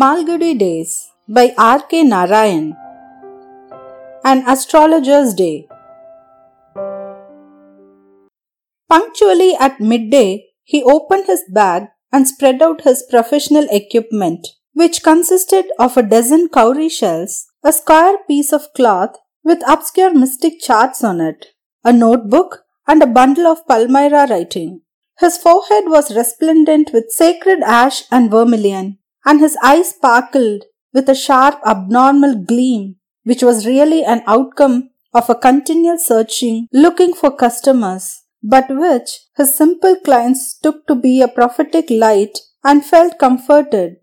Malgudi Days by R.K. Narayan. An Astrologer's Day. Punctually at midday, he opened his bag and spread out his professional equipment, which consisted of a dozen cowrie shells, a square piece of cloth with obscure mystic charts on it, a notebook, and a bundle of Palmyra writing. His forehead was resplendent with sacred ash and vermilion, and his eyes sparkled with a sharp abnormal gleam, which was really an outcome of a continual searching, looking for customers, but which his simple clients took to be a prophetic light and felt comforted.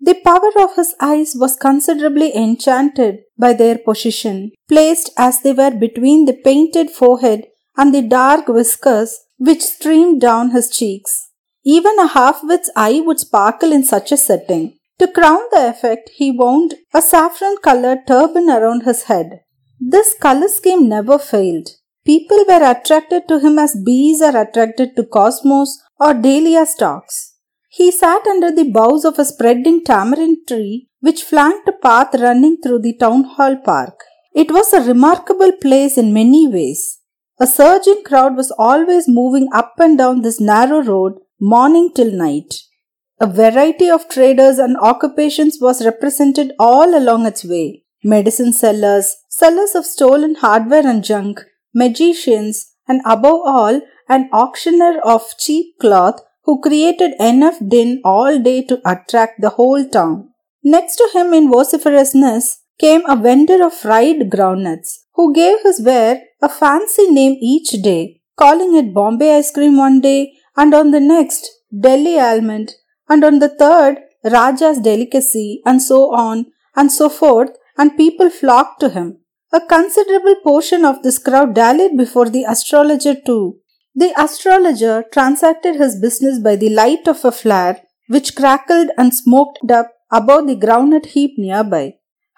The power of his eyes was considerably enchanted by their position, placed as they were between the painted forehead and the dark whiskers which streamed down his cheeks. Even a half-wit's eye would sparkle in such a setting. To crown the effect, he wound a saffron-colored turban around his head. This color scheme never failed. People were attracted to him as bees are attracted to cosmos or dahlia stalks. He sat under the boughs of a spreading tamarind tree which flanked a path running through the town hall park. It was a remarkable place in many ways. A surging crowd was always moving up and down this narrow road morning till night. A variety of traders and occupations was represented all along its way. Medicine sellers, sellers of stolen hardware and junk, magicians, and above all, an auctioneer of cheap cloth who created enough din all day to attract the whole town. Next to him in vociferousness came a vendor of fried groundnuts who gave his ware a fancy name each day, calling it Bombay ice cream one day and on the next Delhi almond and on the third Raja's delicacy and so on and so forth and people flocked to him. A considerable portion of this crowd dallied before the astrologer too. The astrologer transacted his business by the light of a flare which crackled and smoked up above the groundnut heap nearby.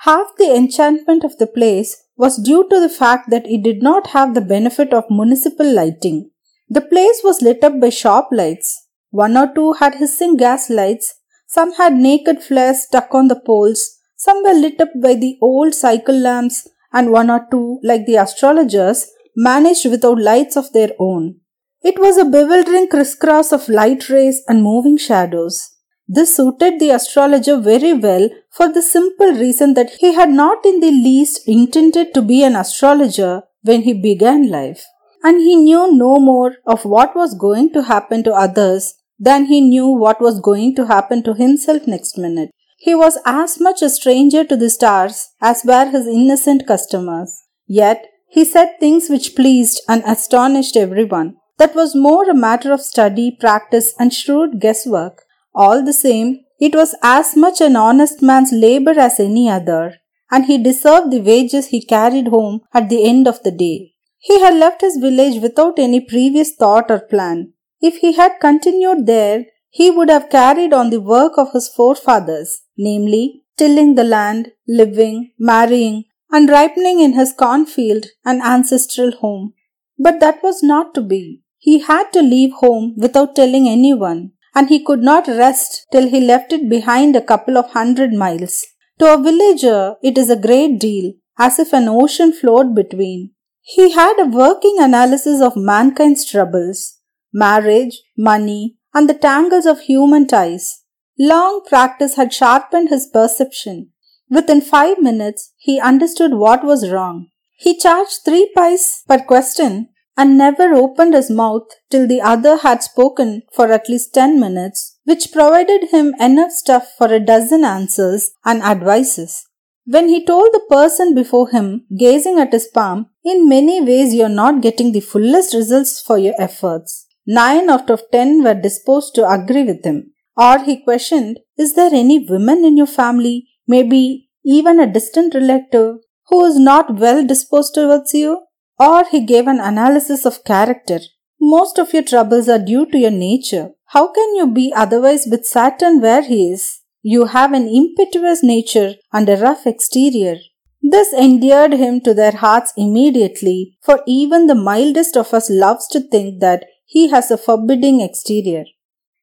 Half the enchantment of the place was due to the fact that it did not have the benefit of municipal lighting. The place was lit up by shop lights. One or two had hissing gas lights, some had naked flares stuck on the poles, some were lit up by the old cycle lamps, and one or two, like the astrologers, managed without lights of their own. It was a bewildering crisscross of light rays and moving shadows. This suited the astrologer very well for the simple reason that he had not in the least intended to be an astrologer when he began life. And he knew no more of what was going to happen to others than he knew what was going to happen to himself next minute. He was as much a stranger to the stars as were his innocent customers. Yet he said things which pleased and astonished everyone. That was more a matter of study, practice, and shrewd guesswork all the same, it was as much an honest man's labor as any other, and he deserved the wages he carried home at the end of the day. He had left his village without any previous thought or plan. If he had continued there, he would have carried on the work of his forefathers, namely, tilling the land, living, marrying, and ripening in his cornfield and ancestral home. But that was not to be. He had to leave home without telling anyone, and he could not rest till he left it behind a couple of hundred miles. To a villager, it is a great deal, as if an ocean flowed between. He had a working analysis of mankind's troubles, marriage, money, and the tangles of human ties. Long practice had sharpened his perception. Within five minutes, he understood what was wrong. He charged three pice per question and never opened his mouth till the other had spoken for at least ten minutes, which provided him enough stuff for a dozen answers and advices. When he told the person before him, gazing at his palm, in many ways you are not getting the fullest results for your efforts. Nine out of ten were disposed to agree with him. Or he questioned, Is there any woman in your family, maybe even a distant relative, who is not well disposed towards you? Or he gave an analysis of character. Most of your troubles are due to your nature. How can you be otherwise with Saturn where he is? You have an impetuous nature and a rough exterior. This endeared him to their hearts immediately, for even the mildest of us loves to think that he has a forbidding exterior.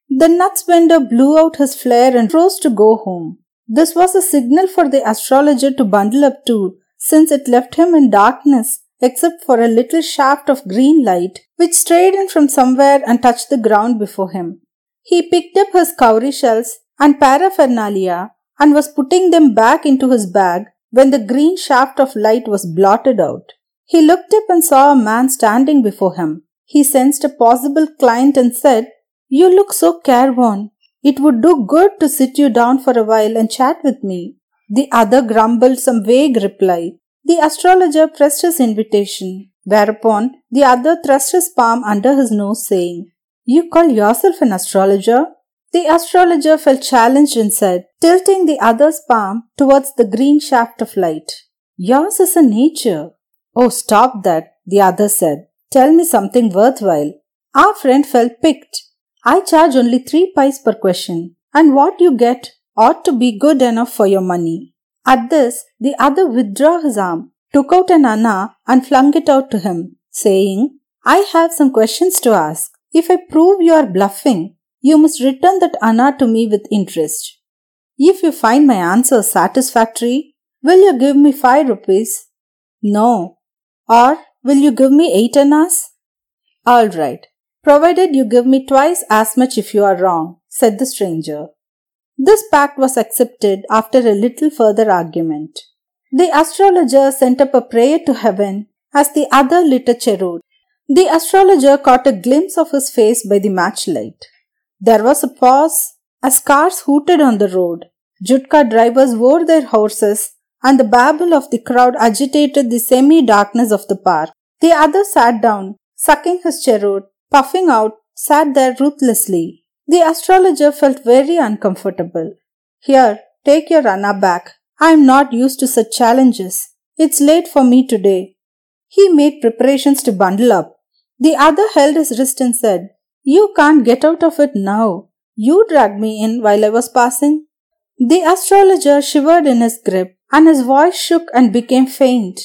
The nuts vendor blew out his flare and rose to go home. This was a signal for the astrologer to bundle up too, since it left him in darkness except for a little shaft of green light which strayed in from somewhere and touched the ground before him. He picked up his cowrie shells and paraphernalia and was putting them back into his bag when the green shaft of light was blotted out. He looked up and saw a man standing before him. He sensed a possible client and said, You look so careworn. It would do good to sit you down for a while and chat with me. The other grumbled some vague reply. The astrologer pressed his invitation, whereupon the other thrust his palm under his nose, saying, You call yourself an astrologer? The astrologer felt challenged and said, tilting the other's palm towards the green shaft of light, Yours is a nature. Oh, stop that, the other said. Tell me something worthwhile. Our friend felt piqued. I charge only three pice per question, and what you get ought to be good enough for your money. At this, the other withdrew his arm, took out an anna, and flung it out to him, saying, I have some questions to ask. If I prove you are bluffing, you must return that anna to me with interest. If you find my answer satisfactory, will you give me five rupees? No. Or will you give me eight annas? All right, provided you give me twice as much if you are wrong, said the stranger. This pact was accepted after a little further argument. The astrologer sent up a prayer to heaven as the other lit a cheroot. The astrologer caught a glimpse of his face by the matchlight. There was a pause as cars hooted on the road. Jutka drivers wore their horses and the babble of the crowd agitated the semi-darkness of the park. The other sat down, sucking his cheroot, puffing out, sat there ruthlessly. The astrologer felt very uncomfortable. Here, take your anna back. I am not used to such challenges. It's late for me today. He made preparations to bundle up. The other held his wrist and said, you can't get out of it now. You dragged me in while I was passing. The astrologer shivered in his grip, and his voice shook and became faint.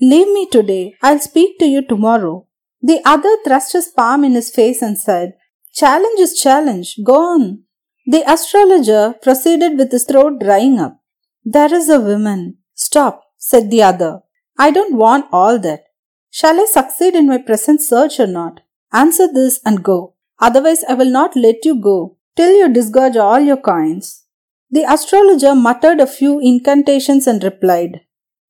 Leave me today. I'll speak to you tomorrow. The other thrust his palm in his face and said, Challenge is challenge. Go on. The astrologer proceeded with his throat drying up. There is a woman. Stop, said the other. I don't want all that. Shall I succeed in my present search or not? Answer this and go. Otherwise, I will not let you go till you disgorge all your coins. The astrologer muttered a few incantations and replied,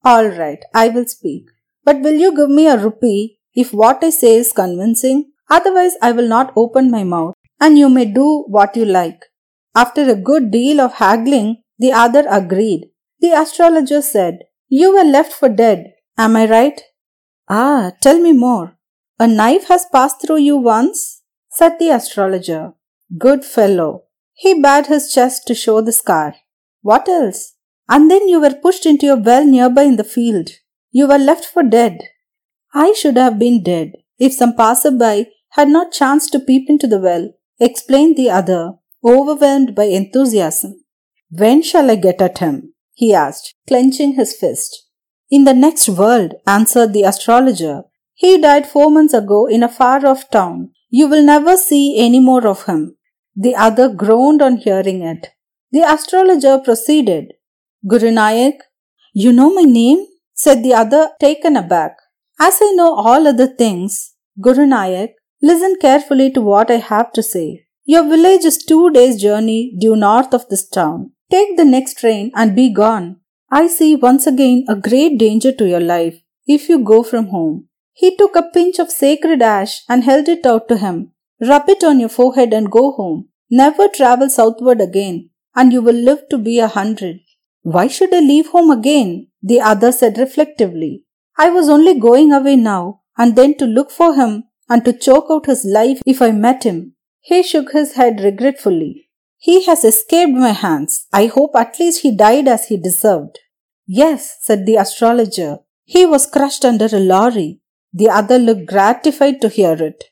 All right, I will speak. But will you give me a rupee if what I say is convincing? Otherwise, I will not open my mouth, and you may do what you like. After a good deal of haggling, the other agreed. The astrologer said, You were left for dead. Am I right? Ah, tell me more. A knife has passed through you once? Said the astrologer. Good fellow. He bared his chest to show the scar. What else? And then you were pushed into a well nearby in the field. You were left for dead. I should have been dead if some passerby had not chanced to peep into the well, explained the other, overwhelmed by enthusiasm. When shall I get at him? he asked, clenching his fist. In the next world, answered the astrologer. He died four months ago in a far off town, you will never see any more of him. The other groaned on hearing it. The astrologer proceeded. Guru Nayak, you know my name? said the other, taken aback. As I know all other things, Guru Nayak, listen carefully to what I have to say. Your village is two days' journey due north of this town. Take the next train and be gone. I see once again a great danger to your life if you go from home. He took a pinch of sacred ash and held it out to him. Rub it on your forehead and go home. Never travel southward again, and you will live to be a hundred. Why should I leave home again? The other said reflectively. I was only going away now, and then to look for him and to choke out his life if I met him. He shook his head regretfully. He has escaped my hands. I hope at least he died as he deserved. Yes, said the astrologer. He was crushed under a lorry. The other looked gratified to hear it.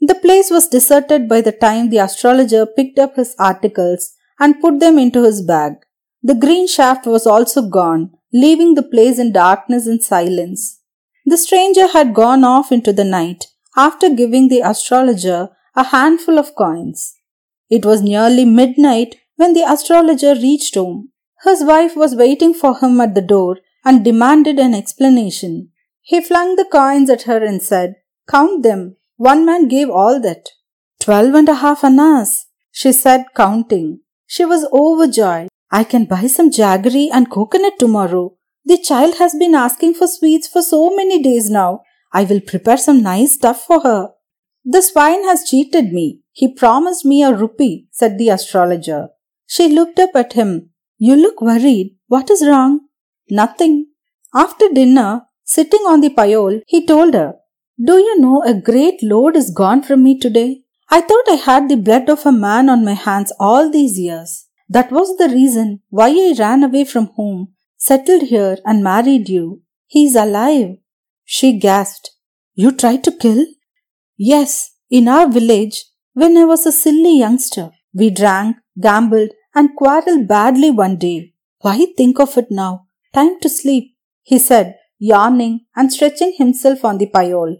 The place was deserted by the time the astrologer picked up his articles and put them into his bag. The green shaft was also gone, leaving the place in darkness and silence. The stranger had gone off into the night after giving the astrologer a handful of coins. It was nearly midnight when the astrologer reached home. His wife was waiting for him at the door and demanded an explanation. He flung the coins at her and said, Count them. One man gave all that. Twelve and a half annas, she said, counting. She was overjoyed. I can buy some jaggery and coconut tomorrow. The child has been asking for sweets for so many days now. I will prepare some nice stuff for her. The swine has cheated me. He promised me a rupee, said the astrologer. She looked up at him. You look worried. What is wrong? Nothing. After dinner, sitting on the pyol, he told her, Do you know a great load is gone from me today? I thought I had the blood of a man on my hands all these years. That was the reason why I ran away from home, settled here, and married you. He is alive. She gasped. You tried to kill? Yes, in our village, when I was a silly youngster. We drank, gambled, and quarreled badly one day. Why think of it now? Time to sleep, he said, yawning and stretching himself on the pyol.